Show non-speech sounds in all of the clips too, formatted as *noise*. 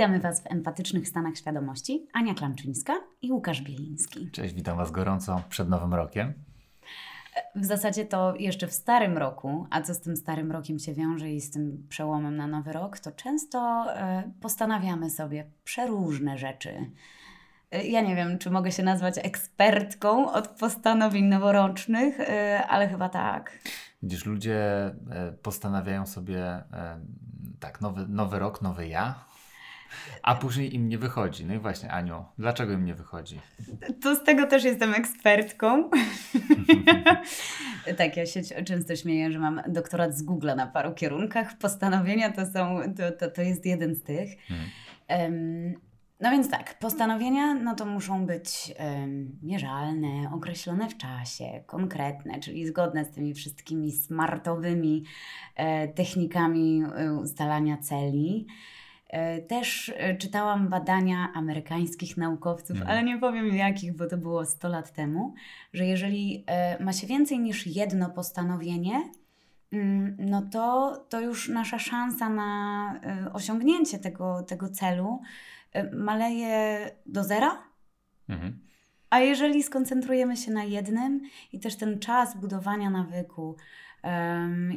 Witamy Was w empatycznych stanach świadomości. Ania Klamczyńska i Łukasz Bieliński. Cześć, witam Was gorąco przed Nowym Rokiem. W zasadzie to jeszcze w starym roku, a co z tym starym rokiem się wiąże i z tym przełomem na nowy rok, to często e, postanawiamy sobie przeróżne rzeczy. E, ja nie wiem, czy mogę się nazwać ekspertką od postanowień noworocznych, e, ale chyba tak. Widzisz, ludzie postanawiają sobie tak, nowy, nowy rok, nowy ja, a później im nie wychodzi. No i właśnie, Aniu, dlaczego im nie wychodzi? To z tego też jestem ekspertką. *laughs* tak, ja się często śmieję, że mam doktorat z Google na paru kierunkach. Postanowienia to są, to, to, to jest jeden z tych. Hmm. Um, no więc tak, postanowienia no to muszą być um, mierzalne, określone w czasie, konkretne, czyli zgodne z tymi wszystkimi smartowymi e, technikami e, ustalania celi. E, też e, czytałam badania amerykańskich naukowców, mhm. ale nie powiem jakich, bo to było 100 lat temu, że jeżeli e, ma się więcej niż jedno postanowienie, mm, no to, to już nasza szansa na osiągnięcie tego, tego celu maleje do zera. Mhm. A jeżeli skoncentrujemy się na jednym i też ten czas budowania nawyku,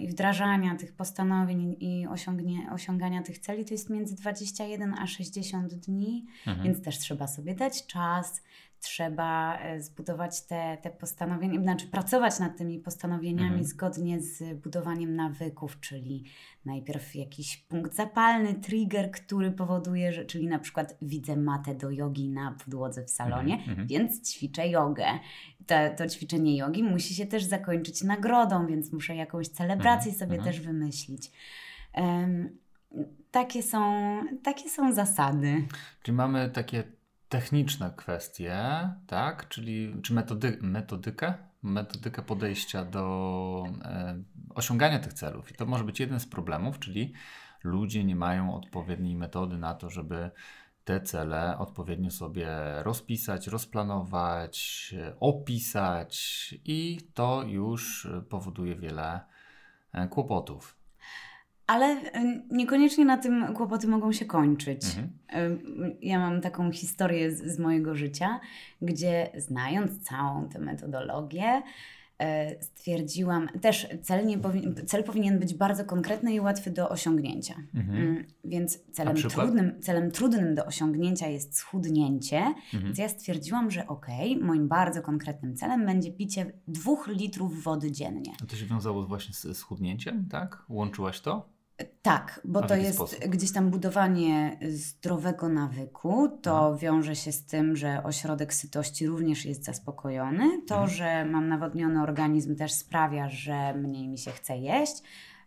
i wdrażania tych postanowień i osiągnie, osiągania tych celi to jest między 21 a 60 dni, mhm. więc też trzeba sobie dać czas, trzeba e, zbudować te, te postanowienia, znaczy pracować nad tymi postanowieniami mhm. zgodnie z budowaniem nawyków, czyli najpierw jakiś punkt zapalny, trigger, który powoduje, że, czyli na przykład widzę matę do jogi na podłodze w salonie, mhm. mhm. więc ćwiczę jogę. To, to ćwiczenie jogi musi się też zakończyć nagrodą, więc muszę jakąś celebrację mhm. sobie mhm. też wymyślić. Um, takie są, takie są zasady. Czyli mamy takie techniczne kwestie, tak? Czyli czy metody, metodykę? Metodykę podejścia do e, osiągania tych celów. I to może być jeden z problemów, czyli ludzie nie mają odpowiedniej metody na to, żeby te cele odpowiednio sobie rozpisać, rozplanować, opisać i to już powoduje wiele e, kłopotów. Ale y, niekoniecznie na tym kłopoty mogą się kończyć. Mhm. Y, ja mam taką historię z, z, mojego życia, gdzie znając całą tę metodologię, stwierdziłam, też cel, nie cel powinien być bardzo konkretny i łatwy do osiągnięcia. Mhm. Mm, więc celem trudnym, celem trudnym do osiągnięcia jest schudnięcie. Mhm. Więc ja stwierdziłam, że okej, okay, moim bardzo konkretnym celem będzie picie dwóch litrów wody dziennie. A to się wiązało właśnie z schudnięciem, tak? Łączyłaś to? Tak, bo to jest sposób? gdzieś tam budowanie zdrowego nawyku. To mhm. wiąże się z tym, że ośrodek sytości również jest zaspokojony. To, mhm. że mam nawodniony organizm też sprawia, że mniej mi się chce jeść.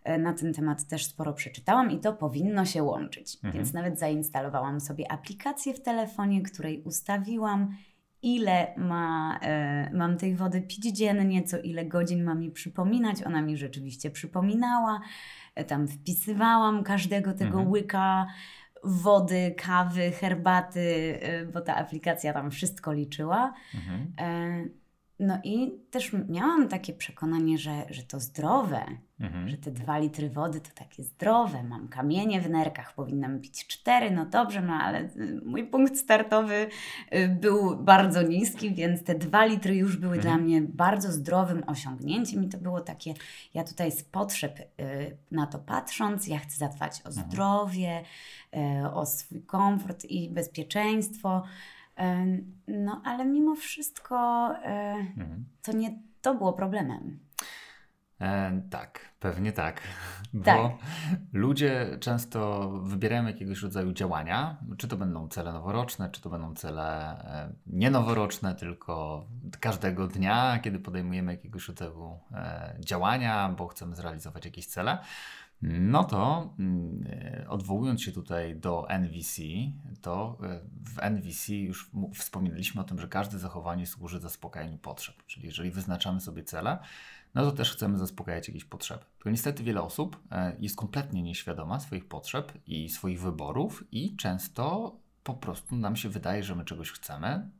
E, na ten temat też sporo przeczytałam i to powinno się łączyć. Mhm. Więc nawet zainstalowałam sobie aplikację w telefonie, której ustawiłam ile ma, e, mam tej wody pić dziennie, co ile godzin ma mi przypominać. Ona mi rzeczywiście przypominała. E, tam wpisywałam każdego tego mhm. łyka wody, kawy, herbaty, e, bo ta aplikacja tam wszystko liczyła. Mhm. No i też miałam takie przekonanie, że, że to zdrowe, mhm. że te dwa litry wody to takie zdrowe. Mam kamienie w nerkach, powinnam pić cztery, no dobrze, no ale y, mój punkt startowy y, był bardzo niski, więc te dwa litry już były mhm. dla mnie bardzo zdrowym osiągnięciem i to było takie, ja tutaj z potrzeb y, na to patrząc, ja chcę zadbać o mhm. zdrowie, o swój komfort i bezpieczeństwo. No, ale mimo wszystko e, mhm. to nie to było problemem. E, tak, pewnie tak. Bo tak. ludzie często wybierają jakiegoś rodzaju działania, czy to będą cele noworoczne, czy to będą cele e, nie noworoczne, tylko każdego dnia, kiedy podejmujemy jakiegoś rodzaju e, działania, bo chcemy zrealizować jakieś cele. No to mm, odwołując się tutaj do NVC, to e, w NVC już wspominaliśmy o tym, że każde zachowanie służy zaspokajaniu potrzeb. Czyli jeżeli wyznaczamy sobie cele, no to też chcemy zaspokajać jakieś potrzeby. Tylko niestety wiele osób e, jest kompletnie nieświadoma swoich potrzeb i swoich wyborów i często po prostu nam się wydaje, że my czegoś chcemy,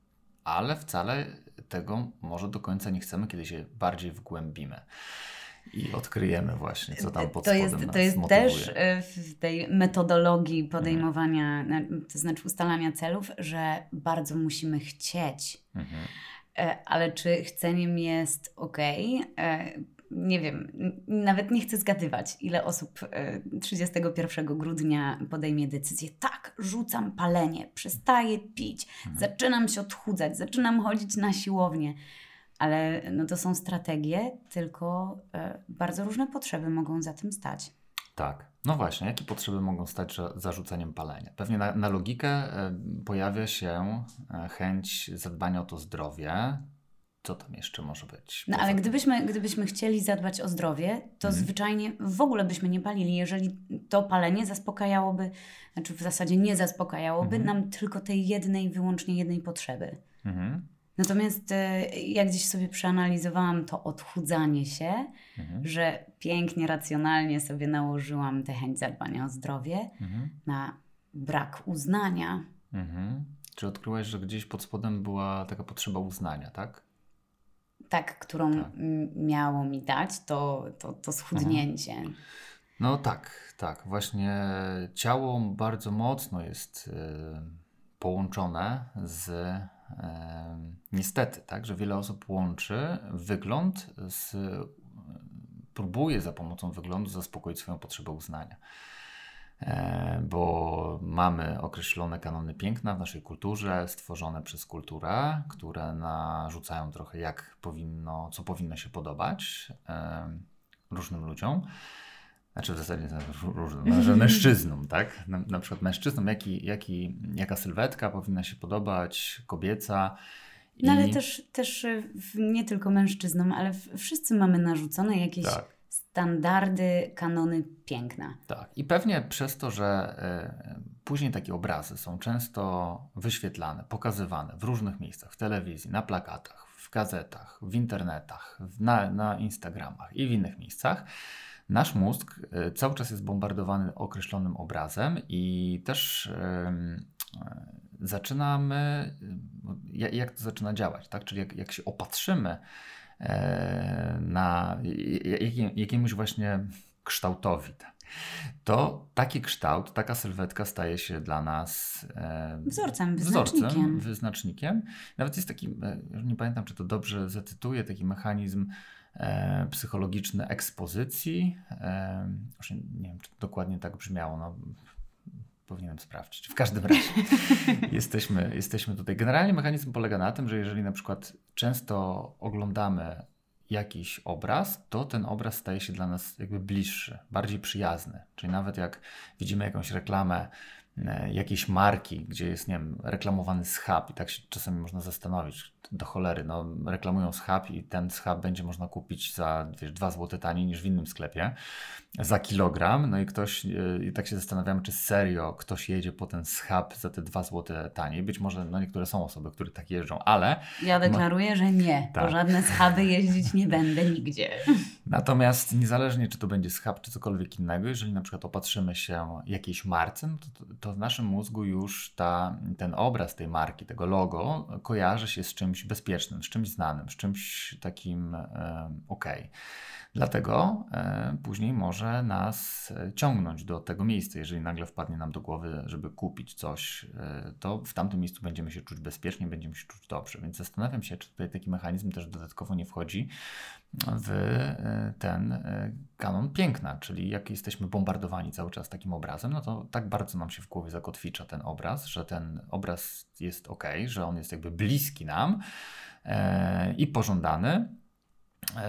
ale wcale tego może do końca nie chcemy, kiedy się bardziej wgłębimy. I odkryjemy właśnie, co tam pod to jest, To jest motywuje. też e, w tej metodologii podejmowania, mhm. to znaczy ustalania celów, że bardzo musimy chcieć. Mhm. E, ale czy chceniem jest ok? nie wiem, nawet nie chcę zgadywać, ile osób 31 grudnia podejmie decyzję, tak, rzucam palenie, przestaję pić, mhm. zaczynam się odchudzać, zaczynam chodzić na siłownię. Ale no to są strategie, tylko e, bardzo różne potrzeby mogą za tym stać. Tak. No właśnie, jakie potrzeby mogą stać za rzuceniem palenia? Pewnie na, na logikę e, pojawia się e, chęć zadbania o to zdrowie, co tam jeszcze może być? No ale gdybyśmy, gdybyśmy chcieli zadbać o zdrowie, to mhm. zwyczajnie w ogóle byśmy nie palili, jeżeli to palenie zaspokajałoby, znaczy w zasadzie nie zaspokajałoby mhm. nam tylko tej jednej, wyłącznie jednej potrzeby. Mhm. Natomiast e, jak gdzieś sobie przeanalizowałam to odchudzanie się, mhm. że pięknie, racjonalnie sobie nałożyłam tę chęć zadbania o zdrowie mhm. na brak uznania. Mhm. Czy odkryłaś, że gdzieś pod spodem była taka potrzeba uznania, tak? Tak, którą tak. miało mi dać to, to, to schudnięcie. No tak, tak. Właśnie ciało bardzo mocno jest y, połączone z niestety, tak, że wiele osób łączy wygląd z próbuje za pomocą wyglądu zaspokoić swoją potrzebę uznania. Bo mamy określone kanony piękna w naszej kulturze, stworzone przez kulturę, które narzucają trochę, jak powinno, co powinno się podobać różnym ludziom. Znaczy w zasadzie różnym, że mężczyznom, *laughs* tak? Na, na przykład mężczyznom, jaki, jaki, jaka sylwetka powinna się podobać, kobieca. I... No ale też, też nie tylko mężczyznom, ale wszyscy mamy narzucone jakieś tak standardy, kanony piękna. Tak, i pewnie przez to, że y, później takie obrazy są często wyświetlane, pokazywane w różnych miejscach, w telewizji, na plakatach, w gazetach, w internetach, na, na Instagramach i w innych miejscach, nasz mózg y, cały czas jest bombardowany określonym obrazem i też y, zaczynamy, jak to zaczyna działać, tak? Czyli jak, jak się opatrzymy E, na jakiemuś właśnie kształtowi. To taki kształt, taka sylwetka staje się dla nas e, wzorcem, wyznacznikiem. wzorcem, wyznacznikiem. Nawet jest taki, e, nie pamiętam czy to dobrze zatytuję, taki mechanizm e, psychologiczny ekspozycji. E, nie wiem, czy dokładnie tak brzmiało. No, Powinienem sprawdzić. W każdym razie *laughs* jesteśmy, jesteśmy tutaj. Generalnie mechanizm polega na tym, że jeżeli na przykład często oglądamy jakiś obraz, to ten obraz staje się dla nas jakby bliższy, bardziej przyjazny. Czyli nawet jak widzimy jakąś reklamę jakiejś marki, gdzie jest, nie wiem, reklamowany schab i tak się czasami można zastanowić, do cholery, no reklamują schab i ten schab będzie można kupić za wiesz, 2 zł taniej niż w innym sklepie za kilogram, no i ktoś, yy, i tak się zastanawiamy, czy serio ktoś jedzie po ten schab za te 2 zł taniej. Być może, no niektóre są osoby, które tak jeżdżą, ale... Ja deklaruję, no, że nie, tak. po żadne schaby jeździć nie będę nigdzie. *laughs* Natomiast niezależnie, czy to będzie schab, czy cokolwiek innego, jeżeli na przykład opatrzymy się jakiejś marce, no to, to w naszym mózgu już ta, ten obraz tej marki, tego logo kojarzy się z czymś bezpiecznym, z czymś znanym, z czymś takim ok. Dlatego e, później może nas e, ciągnąć do tego miejsca. Jeżeli nagle wpadnie nam do głowy, żeby kupić coś, e, to w tamtym miejscu będziemy się czuć bezpiecznie, będziemy się czuć dobrze. Więc zastanawiam się, czy tutaj taki mechanizm też dodatkowo nie wchodzi w ten kanon piękna, czyli jak jesteśmy bombardowani cały czas takim obrazem, no to tak bardzo nam się w głowie zakotwicza ten obraz, że ten obraz jest ok, że on jest jakby bliski nam i pożądany,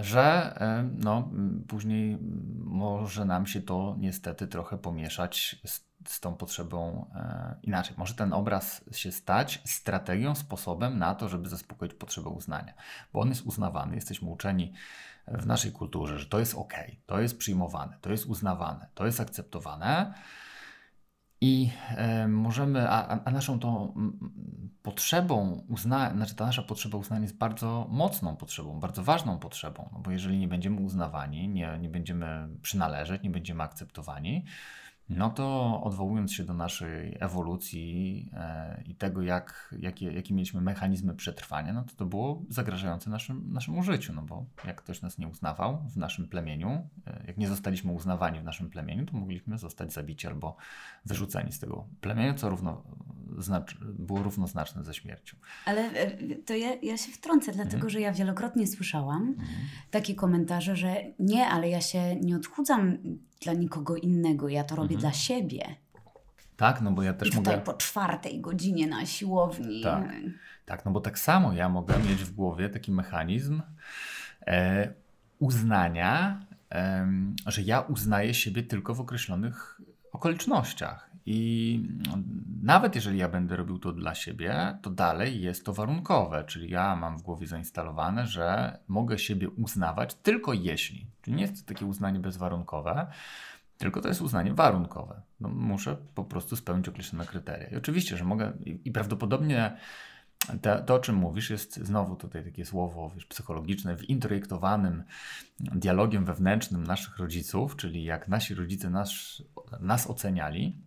że no, później może nam się to niestety trochę pomieszać z, z tą potrzebą e, inaczej. Może ten obraz się stać strategią, sposobem na to, żeby zaspokoić potrzebę uznania, bo on jest uznawany. Jesteśmy uczeni w naszej kulturze, że to jest ok, to jest przyjmowane, to jest uznawane, to jest akceptowane. I e, możemy, a, a, naszą tą potrzebą uznania, znaczy ta nasza potrzeba uznania jest bardzo mocną potrzebą, bardzo ważną potrzebą, no bo jeżeli nie będziemy uznawani, nie, nie będziemy przynależeć, nie będziemy akceptowani, no to odwołując się do naszej ewolucji e, i tego, jak, jakie, jakie mieliśmy mechanizmy przetrwania, no to to było zagrażające naszym, naszemu życiu, no bo jak ktoś nas nie uznawał w naszym plemieniu, e, jak nie zostaliśmy uznawani w naszym plemieniu, to mogliśmy zostać zabici albo wyrzuceni z tego plemienia, co równo, było równoznaczne ze śmiercią. Ale e, to ja, ja się wtrącę, dlatego mhm. że ja wielokrotnie słyszałam mhm. takie komentarze, że nie, ale ja się nie odchudzam dla nikogo innego, ja to robię mhm. dla siebie. Tak, no bo ja też I tutaj mogę... po czwartej godzinie na siłowni. Tak. tak, no bo tak samo ja mogę mieć w głowie taki mechanizm e, uznania, e, że ja uznaję siebie tylko w określonych okolicznościach. I nawet jeżeli ja będę robił to dla siebie, to dalej jest to warunkowe, czyli ja mam w głowie zainstalowane, że mogę siebie uznawać tylko jeśli. Czyli nie jest to takie uznanie bezwarunkowe, tylko to jest uznanie warunkowe. No, muszę po prostu spełnić określone kryteria. I oczywiście, że mogę i, prawdopodobnie te, to, o czym mówisz, jest znowu tutaj takie słowo wiesz, psychologiczne, wintrojektowanym dialogiem wewnętrznym naszych rodziców, czyli jak nasi rodzice nas, nas oceniali,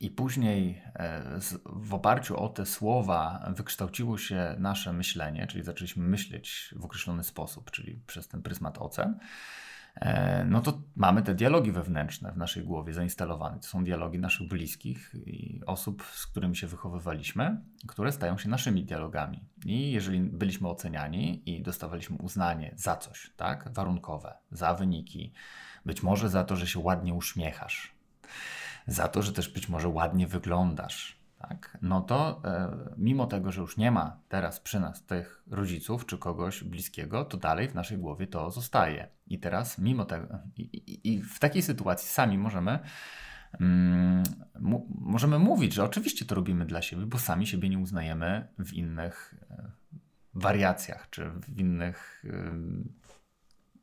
i później e, w oparciu o te słowa wykształciło się nasze myślenie, czyli zaczęliśmy myśleć w określony sposób, czyli przez ten pryzmat ocen. E, no to mamy te dialogi wewnętrzne w naszej głowie zainstalowane. To są dialogi naszych bliskich i osób, z którymi się wychowywaliśmy, które stają się naszymi dialogami. I jeżeli byliśmy oceniani i dostawaliśmy uznanie za coś, tak, warunkowe, za wyniki, być może za to, że się ładnie uśmiechasz, za to, że też być może ładnie wyglądasz, tak? no to e, mimo tego, że już nie ma teraz przy nas tych rodziców czy kogoś bliskiego, to dalej w naszej głowie to zostaje. I teraz mimo tego, i, i, i w takiej sytuacji sami możemy mm, możemy mówić, że oczywiście to robimy dla siebie, bo sami siebie nie uznajemy w innych e, wariacjach, czy w innych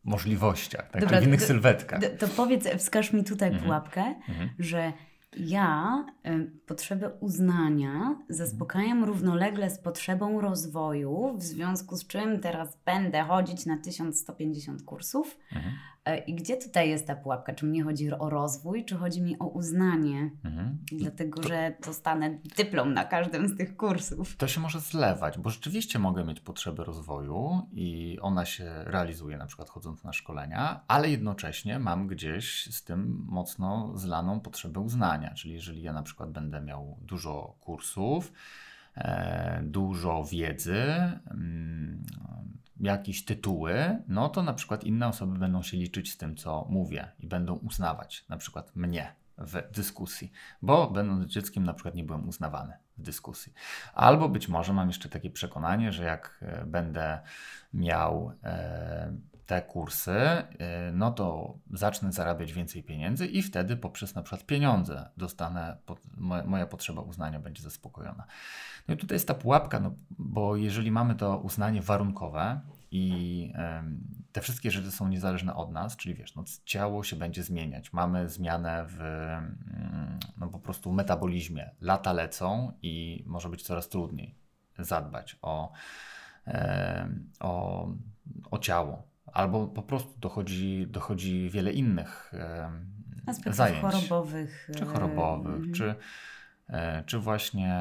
możliwościach, tak? Dobra, w innych to, sylwetkach. To, to, powiedz, wskaż mi tutaj mhm. pułapkę, mhm. że ja y, potrzebę uznania zaspokajam równolegle z potrzebą rozwoju, w związku z czym teraz będę chodzić na 1150 kursów. Mhm. E, I gdzie tutaj jest ta pułapka? Czy mnie chodzi o rozwój, czy chodzi mi o uznanie? Mhm. Dlatego, to, że dostanę dyplom na każdym z tych kursów. To się może zlewać, bo rzeczywiście mogę mieć potrzebę rozwoju i ona się realizuje na przykład chodząc na szkolenia, ale jednocześnie mam gdzieś z tym mocno zlaną potrzebę uznania. Czyli jeżeli ja na przykład będę miał dużo kursów, e, dużo wiedzy, mm, jakieś tytuły, no to na przykład inne osoby będą się liczyć z tym, co mówię i będą uznawać na przykład mnie w dyskusji, bo będąc dzieckiem na przykład nie byłem uznawany w dyskusji. Albo być może mam jeszcze takie przekonanie, że jak e, będę miał e, te kursy, e, no to zacznę zarabiać więcej pieniędzy i wtedy poprzez na przykład pieniądze dostanę, moja potrzeba uznania będzie zaspokojona. No i tutaj jest ta pułapka, no, bo jeżeli mamy to uznanie warunkowe i te wszystkie rzeczy są niezależne od nas, czyli wiesz, no, ciało się będzie zmieniać. Mamy zmianę w mm, no, po prostu metabolizmie. Lata lecą i może być coraz trudniej zadbać o, o, o ciało. Albo po prostu dochodzi, dochodzi wiele innych Aspektów zajęć. chorobowych. Czy chorobowych, mm. czy E, czy właśnie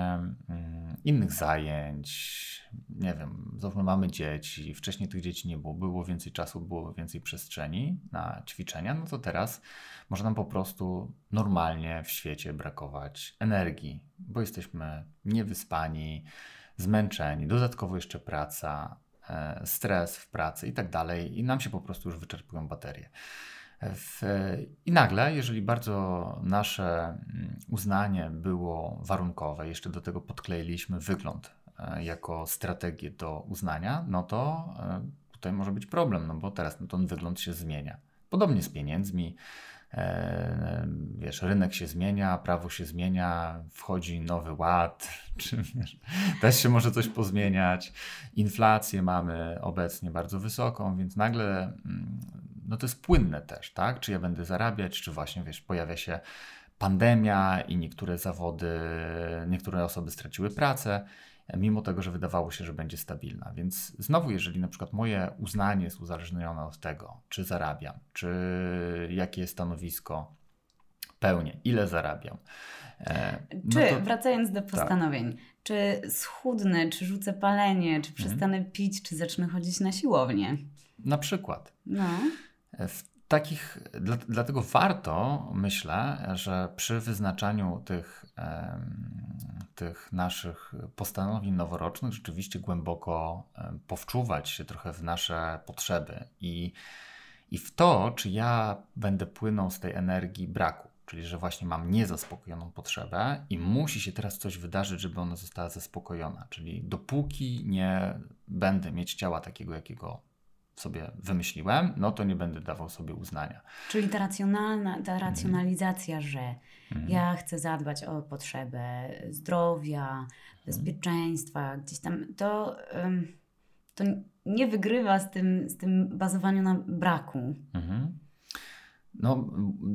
mm, innych zajęć. Nie wiem, załóżmy mamy dzieci, wcześniej tych dzieci nie było, było więcej czasu, było więcej przestrzeni na ćwiczenia, no to teraz może nam po prostu normalnie w świecie brakować energii, bo jesteśmy niewyspani, zmęczeni, dodatkowo jeszcze praca, stres w pracy i tak dalej, i nam się po prostu już wyczerpują baterie. W, I nagle, jeżeli bardzo nasze mm, uznanie było warunkowe, jeszcze do tego podkleiliśmy wygląd e, jako strategię do uznania, no to e, tutaj może być problem, no bo teraz no, ten wygląd się zmienia. Podobnie z pieniędzmi. E, wiesz, rynek się zmienia, prawo się zmienia, wchodzi nowy ład, *laughs* czy wiesz, też się może coś pozmieniać. Inflację mamy obecnie bardzo wysoką, więc nagle mm, no to jest płynne też, tak? Czy ja będę zarabiać, czy właśnie, wiesz, pojawia się pandemia i niektóre zawody, niektóre osoby straciły pracę, mimo tego, że wydawało się, że będzie stabilna. Więc znowu, jeżeli na przykład moje uznanie jest uzależnione od tego, czy zarabiam, czy jakie jest stanowisko pełnię, ile zarabiam. E, no czy, to, wracając do tak. postanowień, tak. czy schudnę, czy rzucę palenie, czy mhm. przestanę pić, czy zacznę chodzić na siłownię? Na przykład. No. E, w takich, dla, dlatego warto, myślę, że przy wyznaczaniu tych, tych naszych postanowień noworocznych rzeczywiście głęboko powczuwać się trochę w nasze potrzeby i, i w to, czy ja będę płynął z tej energii braku. Czyli, że właśnie mam niezaspokojoną potrzebę i musi się teraz coś wydarzyć, żeby ona została zaspokojona. Czyli dopóki nie będę mieć ciała takiego, jakiego sobie wymyśliłem, no to nie będę dawał sobie uznania. Czyli ta racjonalna, ta racjonalizacja, mm. że mm. ja chcę zadbać o potrzebę zdrowia, mhm. bezpieczeństwa, gdzieś tam, to, to nie wygrywa z tym, z tym bazowaniu na braku. Mm no,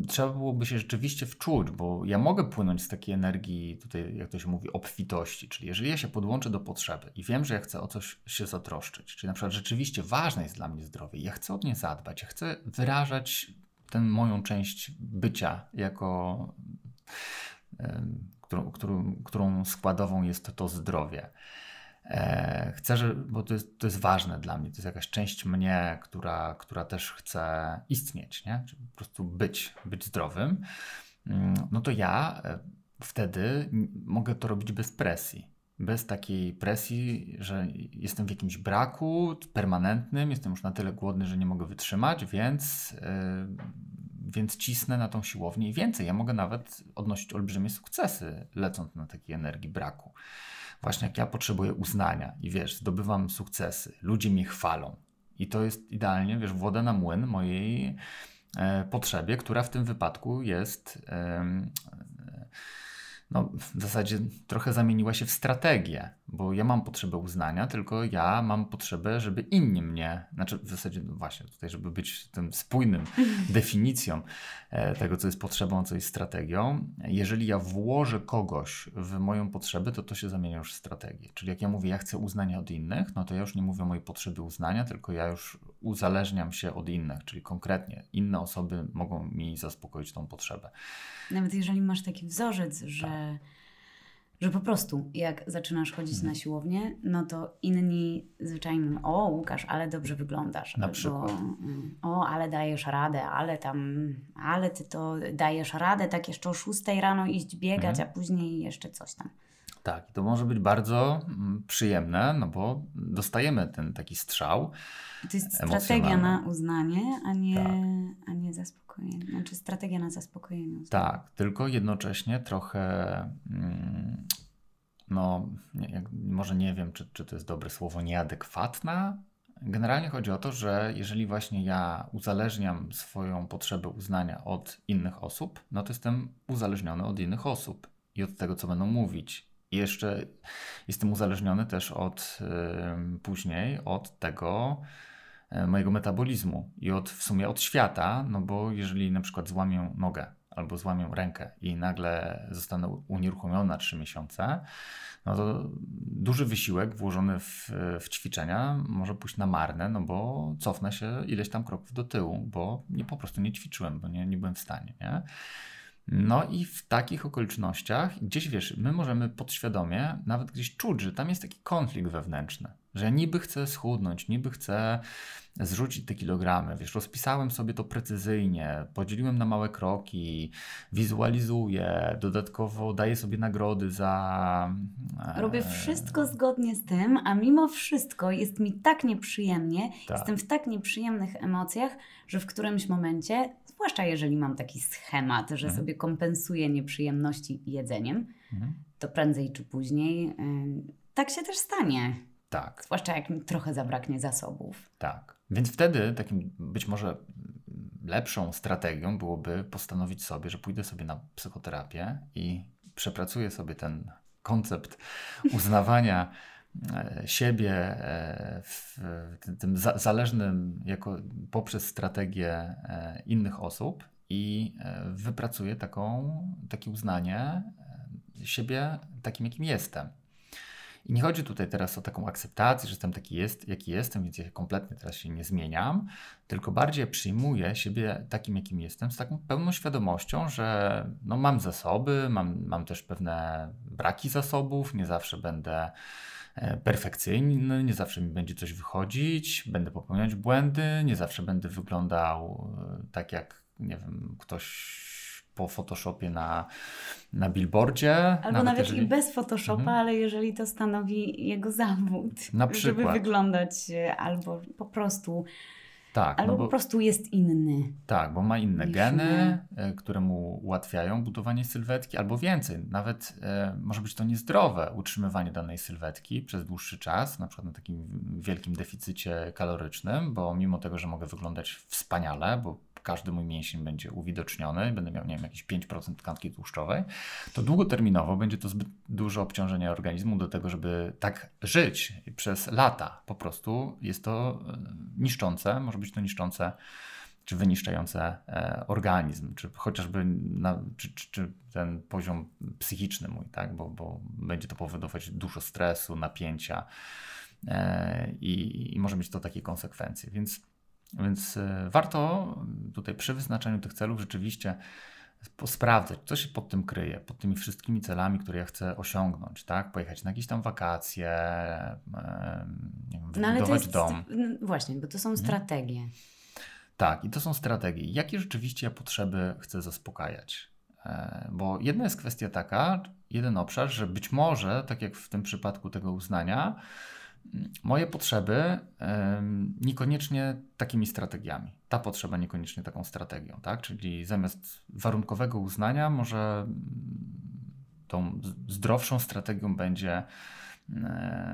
trzeba byłoby się rzeczywiście wczuć, bo ja mogę płynąć z takiej energii, tutaj jak to się mówi, obfitości, czyli jeżeli ja się podłączę do potrzeby i wiem, że ja chcę o coś się zatroszczyć, czyli na przykład rzeczywiście ważne jest dla mnie zdrowie, ja chcę o nie zadbać, ja chcę wyrażać tę moją część bycia jako, którą, którą, którą składową jest to zdrowie. E, chcę, że, bo to jest, to jest ważne dla mnie, to jest jakaś część mnie, która, która też chce istnieć, nie? Czyli po prostu być, być zdrowym, mm, no to ja e, wtedy mogę to robić bez presji. Bez takiej presji, że jestem w jakimś braku permanentnym, jestem już na tyle głodny, że nie mogę wytrzymać, więc, yy, więc cisnę na tą siłownię i więcej. Ja mogę nawet odnosić olbrzymie sukcesy, lecąc na takiej energii braku właśnie jak ja potrzebuję uznania i wiesz, zdobywam sukcesy, ludzie mnie chwalą. I to jest idealnie, wiesz, woda na młyn mojej e, potrzebie, która w tym wypadku jest e, no, w zasadzie trochę zamieniła się w strategię, bo ja mam potrzebę uznania, tylko ja mam potrzebę, żeby inni mnie, znaczy w zasadzie, no właśnie, tutaj, żeby być tym spójnym *laughs* definicją e, tego, co jest potrzebą, co jest strategią. Jeżeli ja włożę kogoś w moją potrzebę, to to się zamienia już w strategię. Czyli jak ja mówię, ja chcę uznania od innych, no to ja już nie mówię o mojej potrzeby uznania, tylko ja już uzależniam się od innych, czyli konkretnie inne osoby mogą mi zaspokoić tą potrzebę. Nawet jeżeli masz taki wzorzec, że, tak. Że po prostu jak zaczynasz chodzić mhm. na siłownię, no to inni zwyczajnie mówią, o Łukasz, ale dobrze wyglądasz. Na przykład. O, ale dajesz radę, ale tam, ale ty to dajesz radę tak jeszcze o 6 rano iść biegać, mhm. a później jeszcze coś tam. Tak, to może być bardzo mm, przyjemne, no bo dostajemy ten taki strzał. To jest strategia na uznanie, a nie, tak. a nie zaspokojenie. Znaczy strategia na zaspokojenie. Tak, tylko jednocześnie trochę, mm, no, może nie wiem, czy, czy to jest dobre słowo, nieadekwatna. Generalnie chodzi o to, że jeżeli właśnie ja uzależniam swoją potrzebę uznania od innych osób, no to jestem uzależniony od innych osób i od tego, co będą mówić i jeszcze jestem uzależniony też od później od tego y, mojego metabolizmu i od w sumie od świata, no bo jeżeli na przykład złamię nogę albo złamię rękę i nagle zostanę unieruchomiony na 3 miesiące, no to duży wysiłek włożony w, w ćwiczenia może pójść na marne, no bo cofnę się ileś tam kroków do tyłu, bo nie, po prostu nie ćwiczyłem, bo nie, nie byłem w stanie. Nie? No i w takich okolicznościach, gdzieś wiesz, my możemy podświadomie nawet gdzieś czuć, że tam jest taki konflikt wewnętrzny, że ja niby chcę schudnąć, niby chcę zrzucić te kilogramy, wiesz, rozpisałem sobie to precyzyjnie, podzieliłem na małe kroki, wizualizuję, dodatkowo daję sobie nagrody za... E, Robię wszystko zgodnie z tym, a mimo wszystko jest mi tak nieprzyjemnie, tak. jestem w tak nieprzyjemnych emocjach, że w którymś momencie zwłaszcza jeżeli mam taki schemat, że mhm. sobie kompensuję nieprzyjemności jedzeniem, mhm. to prędzej czy później y, tak się też stanie. Tak. Zwłaszcza jak mi trochę zabraknie zasobów. Tak. Więc wtedy takim być może lepszą strategią byłoby postanowić sobie, że pójdę sobie na psychoterapię i przepracuję sobie ten koncept *laughs* uznawania E, siebie e, w tym zależnym jako poprzez strategię e, innych osób i wypracuję taką, takie uznanie siebie takim, jakim jestem. I nie chodzi tutaj teraz o taką akceptację, że jestem taki jest, jaki jestem, więc ja kompletnie teraz się nie zmieniam, tylko bardziej przyjmuję siebie takim, jakim jestem, z taką pełną świadomością, że no, mam zasoby, mam, mam też pewne braki zasobów, nie zawsze będę e, perfekcyjny, nie zawsze mi będzie coś wychodzić, będę popełniać błędy, nie zawsze będę wyglądał e, tak, jak nie wiem, ktoś po Photoshopie na, na billboardzie. Albo nawet, nawet jeżeli... i bez Photoshopa, mhm. ale jeżeli to stanowi jego zawód. Na przykład. Żeby wyglądać e, albo po prostu tak, Albo no bo, po prostu jest inny. Tak, bo ma inne geny, my. E, które mu ułatwiają budowanie sylwetki, albo więcej. Nawet e, może być to niezdrowe utrzymywanie danej sylwetki przez dłuższy czas, na przykład na takim wielkim deficycie kalorycznym, bo mimo tego, że mogę wyglądać wspaniale, bo każdy mój mięsień będzie uwidoczniony, będę miał, nie wiem, jakieś 5% tkanki tłuszczowej, to długoterminowo będzie to zbyt duże obciążenie organizmu do tego, żeby tak żyć przez lata. Po prostu jest to e, niszczące, może być to niszczące czy wyniszczające e, organizm, czy chociażby na, czy, czy, czy, ten poziom psychiczny mój, tak? bo, bo będzie to powodować dużo stresu, napięcia e, i, i może mieć to takie konsekwencje. Więc więc e, warto tutaj przy wyznaczaniu tych celów rzeczywiście sprawdzać, co się pod tym kryje, pod tymi wszystkimi celami, które ja chcę osiągnąć, tak? Pojechać na jakieś tam wakacje, nie wiem, no, wybudować no, dom. Właśnie, bo to są mhm. strategie. Tak, i to są strategie. Jakie rzeczywiście ja potrzeby chcę zaspokajać? E, bo jedna jest kwestia taka, jeden obszar, że być może, tak jak w tym przypadku tego uznania, moje potrzeby niekoniecznie takimi strategiami. Ta potrzeba niekoniecznie taką strategią, tak? Czyli zamiast warunkowego uznania, może tą zdrowszą strategią będzie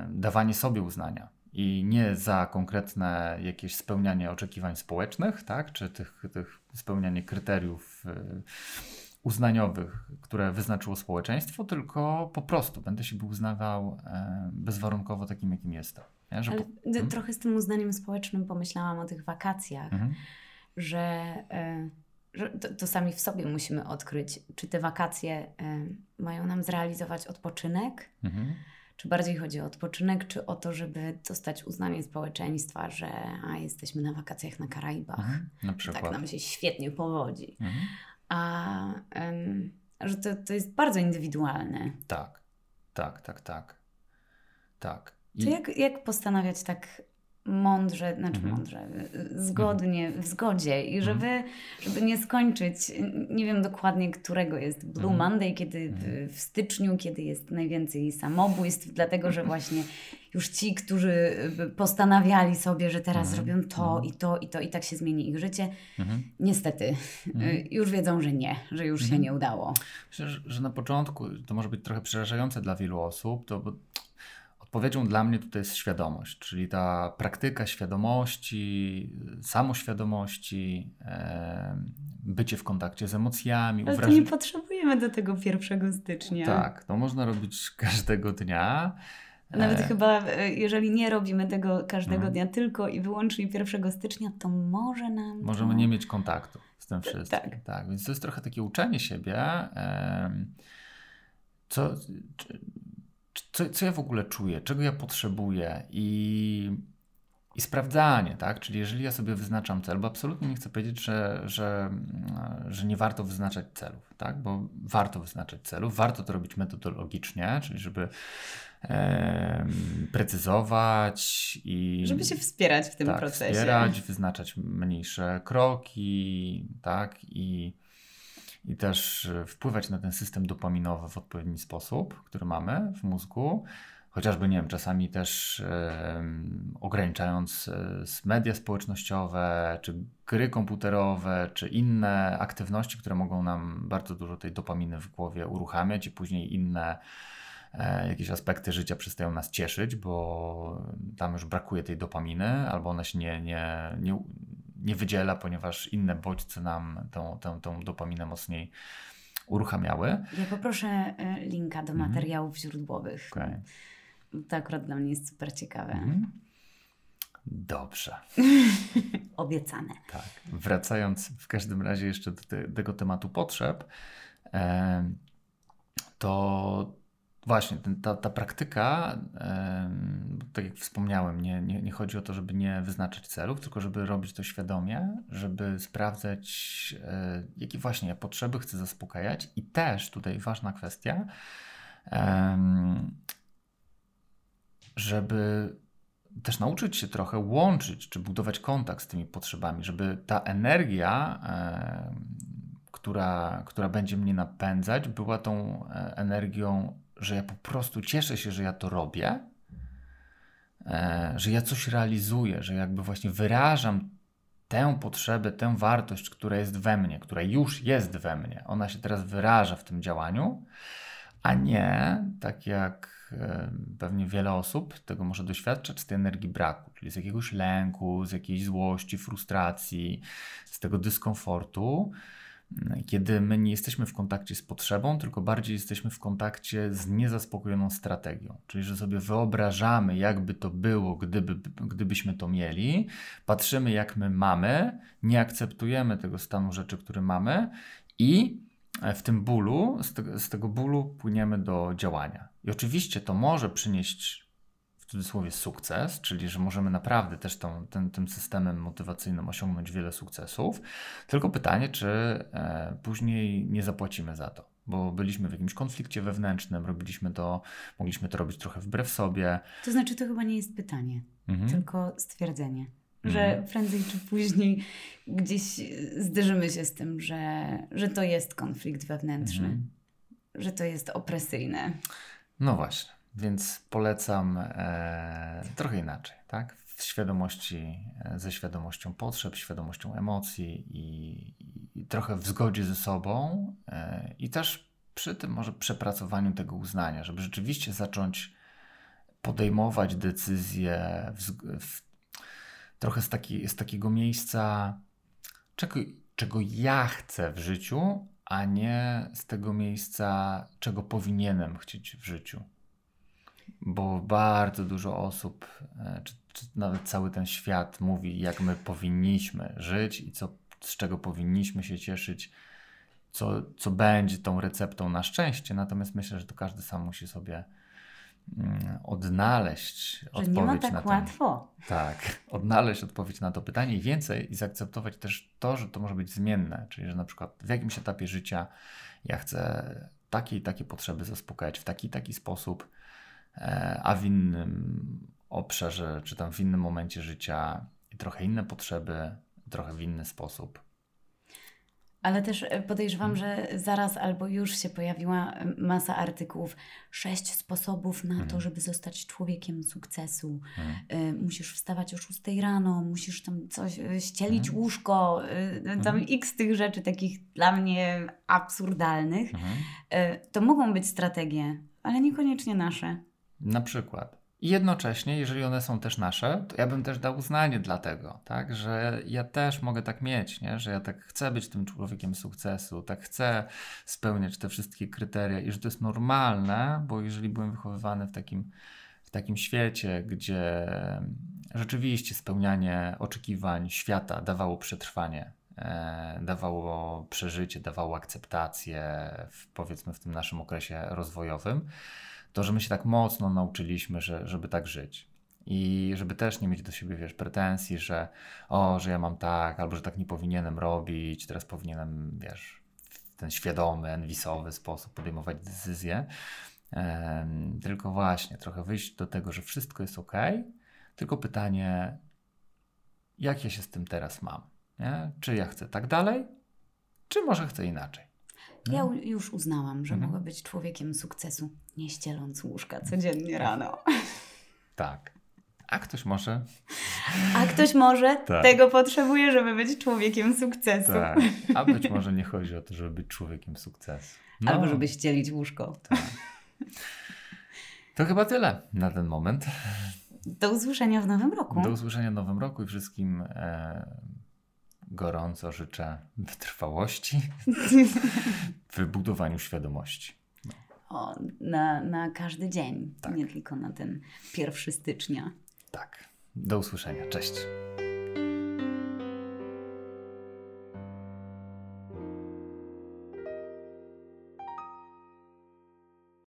dawanie sobie uznania. I nie za konkretne jakieś spełnianie oczekiwań społecznych, tak? czy tych, tych spełnianie kryteriów uznaniowych, które wyznaczyło społeczeństwo, tylko po prostu będę się uznawał e, bezwarunkowo takim, jakim jestem. Ja, Ale po... hmm? trochę z tym uznaniem społecznym pomyślałam o tych wakacjach, mhm. że, e, że to, to, sami w sobie musimy odkryć, czy te wakacje e, mają nam zrealizować odpoczynek, mhm. czy bardziej chodzi o odpoczynek, czy o to, żeby dostać uznanie społeczeństwa, że a, jesteśmy na wakacjach na Karaibach. Mhm. Na przykład. Tak nam się świetnie powodzi. A um, że to, to jest bardzo indywidualne. Tak, tak, tak, tak. Tak. I... To jak, jak postanawiać tak mądrze, znaczy mhm. mądrze, zgodnie, w zgodzie i żeby, mhm. żeby nie skończyć, nie wiem dokładnie którego jest Blue mhm. Monday, kiedy w, mhm. w, styczniu, kiedy jest najwięcej samobójstw, dlatego że właśnie już ci, którzy postanawiali sobie, że teraz mhm. zrobią to mhm. i to i to i tak się zmieni ich życie, niestety już wiedzą, że nie, że już się nie udało. Myślę, że, że na początku to może być trochę przerażające dla wielu osób, to bo Odpowiedzią dla mnie tutaj jest świadomość, czyli ta praktyka świadomości, samoświadomości, bycie w kontakcie z emocjami. Ale uwraż... nie potrzebujemy do tego 1 stycznia. Tak, to można robić *laughs* każdego dnia. Nawet e... chyba, e, jeżeli nie robimy tego każdego hmm. dnia tylko i wyłącznie 1 stycznia, to może nam. Możemy to... nie mieć kontaktu z tym wszystkim. Tak. tak. Więc to jest trochę takie uczenie siebie. E... Co, co, co ja w ogóle czuję, czego ja potrzebuję i, i sprawdzanie, tak? Czyli jeżeli ja sobie wyznaczam cel, bo absolutnie nie chcę powiedzieć, że, że, że nie warto wyznaczać celów, tak? Bo warto wyznaczać celów, warto to robić metodologicznie, czyli żeby e, precyzować i... Żeby się wspierać w tym tak, procesie. wspierać, wyznaczać mniejsze kroki, tak? I i też e, wpływać na ten system dopaminowy w odpowiedni sposób, który mamy w mózgu. Chociażby, nie wiem, czasami też e, ograniczając e, media społecznościowe, czy gry komputerowe, czy inne aktywności, które mogą nam bardzo dużo tej dopaminy w głowie uruchamiać i później inne e, jakieś aspekty życia przestają nas cieszyć, bo tam już brakuje tej dopaminy, albo ona się nie, nie, nie, nie wydziela, ponieważ inne bodźce nam tą, tą, tą dopaminę mocniej uruchamiały. Ja poproszę e, linka do mhm. materiałów źródłowych. Okay. To akurat dla mnie jest super ciekawe. Mhm. Dobrze. *laughs* Obiecane. Tak. Wracając w każdym razie jeszcze do te, tego tematu potrzeb, to właśnie, ta, ta praktyka, tak jak wspomniałem, nie, nie, nie chodzi o to, żeby nie wyznaczać celów, tylko żeby robić to świadomie, żeby sprawdzać, e, jakie właśnie potrzeby chcę zaspokajać. I też tutaj ważna kwestia, żeby też nauczyć się trochę łączyć, czy budować kontakt z tymi potrzebami, żeby ta energia, która, która będzie mnie napędzać, była tą e, energią że ja po prostu cieszę się, że ja to robię, e, że ja coś realizuję, że jakby właśnie wyrażam tę potrzebę, tę wartość, która jest we mnie, która już jest we mnie. Ona się teraz wyraża w tym działaniu, a nie tak jak e, pewnie wiele osób tego może doświadczać z tej energii braku, czyli z jakiegoś lęku, z jakiejś złości, frustracji, z tego dyskomfortu kiedy my nie jesteśmy w kontakcie z potrzebą, tylko bardziej jesteśmy w kontakcie z niezaspokojoną strategią. Czyli, że sobie wyobrażamy, jakby to było, gdyby, gdybyśmy to mieli, patrzymy, jak my mamy, nie akceptujemy tego stanu rzeczy, który mamy i w tym bólu, z, te, z tego bólu płyniemy do działania. I oczywiście to może przynieść cudzysłowie sukces, czyli że możemy naprawdę też tą, ten, tym systemem motywacyjnym osiągnąć wiele sukcesów. Tylko pytanie, czy e, później nie zapłacimy za to, bo byliśmy w jakimś konflikcie wewnętrznym, robiliśmy to, mogliśmy to robić trochę wbrew sobie. To znaczy, to chyba nie jest pytanie, mhm. tylko stwierdzenie. Że mhm. prędzej czy później gdzieś zderzymy się z tym, że, że to jest konflikt wewnętrzny, mhm. że to jest opresyjne. No właśnie. Więc polecam e, trochę inaczej, tak? W świadomości, e, ze świadomością potrzeb, świadomością emocji i, i trochę w zgodzie ze sobą e, i też przy tym może przepracowaniu tego uznania, żeby rzeczywiście zacząć podejmować decyzje w, w, trochę z, taki, z takiego miejsca, czego, czego ja chcę w życiu, a nie z tego miejsca, czego powinienem chcieć w życiu bo bardzo dużo osób, e, czy, czy, nawet cały ten świat mówi, jak my powinniśmy żyć i co, z czego powinniśmy się cieszyć, co, co będzie tą receptą na szczęście. Natomiast myślę, że to każdy sam musi sobie mm, odnaleźć że odpowiedź nie ma tak na to. łatwo. Tak, *laughs* odnaleźć odpowiedź na to pytanie i więcej i zaakceptować też to, że to może być zmienne, czyli że na przykład w jakimś etapie życia ja chcę takie i takie potrzeby zaspokajać w taki i taki sposób, a w innym obszarze, czy tam w innym momencie życia i trochę inne potrzeby, trochę w inny sposób. Ale też e, podejrzewam, że zaraz albo już się pojawiła e, masa artykułów. Sześć sposobów na to, mhm. żeby zostać człowiekiem sukcesu. Mhm. Musisz wstawać o 6 rano, musisz tam coś ścielić mhm. łóżko, tam x tych rzeczy takich dla mnie absurdalnych. To mogą być strategie, ale niekoniecznie nasze. Na przykład. I jednocześnie, jeżeli one są też nasze, to ja bym też dał uznanie dla tego, tak? że ja też mogę tak mieć, nie? że ja tak chcę być tym człowiekiem sukcesu, tak chcę spełniać te wszystkie kryteria i że to jest normalne, bo jeżeli byłem wychowywany w takim, w takim świecie, gdzie rzeczywiście spełnianie oczekiwań świata dawało przetrwanie, e, dawało przeżycie, dawało akceptację, w, powiedzmy w tym naszym okresie rozwojowym, to, że my się tak mocno nauczyliśmy, że, żeby tak żyć. I żeby też nie mieć do siebie, wiesz, pretensji, że o, że ja mam tak, albo że tak nie powinienem robić, teraz powinienem, wiesz, w ten świadomy, enwisowy sposób podejmować decyzje. Ehm, tylko właśnie trochę wyjść do tego, że wszystko jest ok, tylko pytanie, jak ja się z tym teraz mam? Nie? Czy ja chcę tak dalej, czy może chcę inaczej? Ja już uznałam, że mhm. mogę być człowiekiem sukcesu, nie ścieląc łóżka codziennie rano. Tak. A ktoś może. A ktoś może tak. tego potrzebuje, żeby być człowiekiem sukcesu. Tak. A być może nie chodzi o to, żeby być człowiekiem sukcesu. No. Albo żeby ścielić łóżko. Tak. To chyba tyle na ten moment. Do usłyszenia w nowym roku. Do usłyszenia w nowym roku i wszystkim e, gorąco życzę wytrwałości *laughs* w wybudowaniu świadomości. No. O, na, na każdy dzień, tak. nie tylko na ten 1 stycznia. Tak. Do usłyszenia. Cześć.